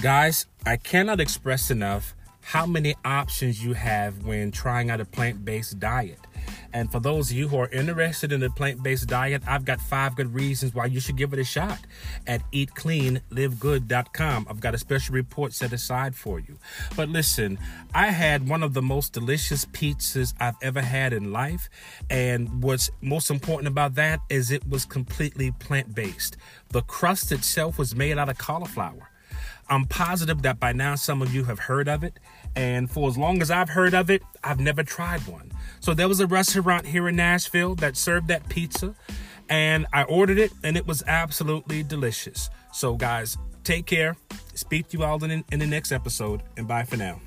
Guys, I cannot express enough how many options you have when trying out a plant based diet. And for those of you who are interested in a plant based diet, I've got five good reasons why you should give it a shot at eatcleanlivegood.com. I've got a special report set aside for you. But listen, I had one of the most delicious pizzas I've ever had in life. And what's most important about that is it was completely plant based. The crust itself was made out of cauliflower. I'm positive that by now some of you have heard of it. And for as long as I've heard of it, I've never tried one. So there was a restaurant here in Nashville that served that pizza. And I ordered it, and it was absolutely delicious. So, guys, take care. Speak to you all in, in the next episode, and bye for now.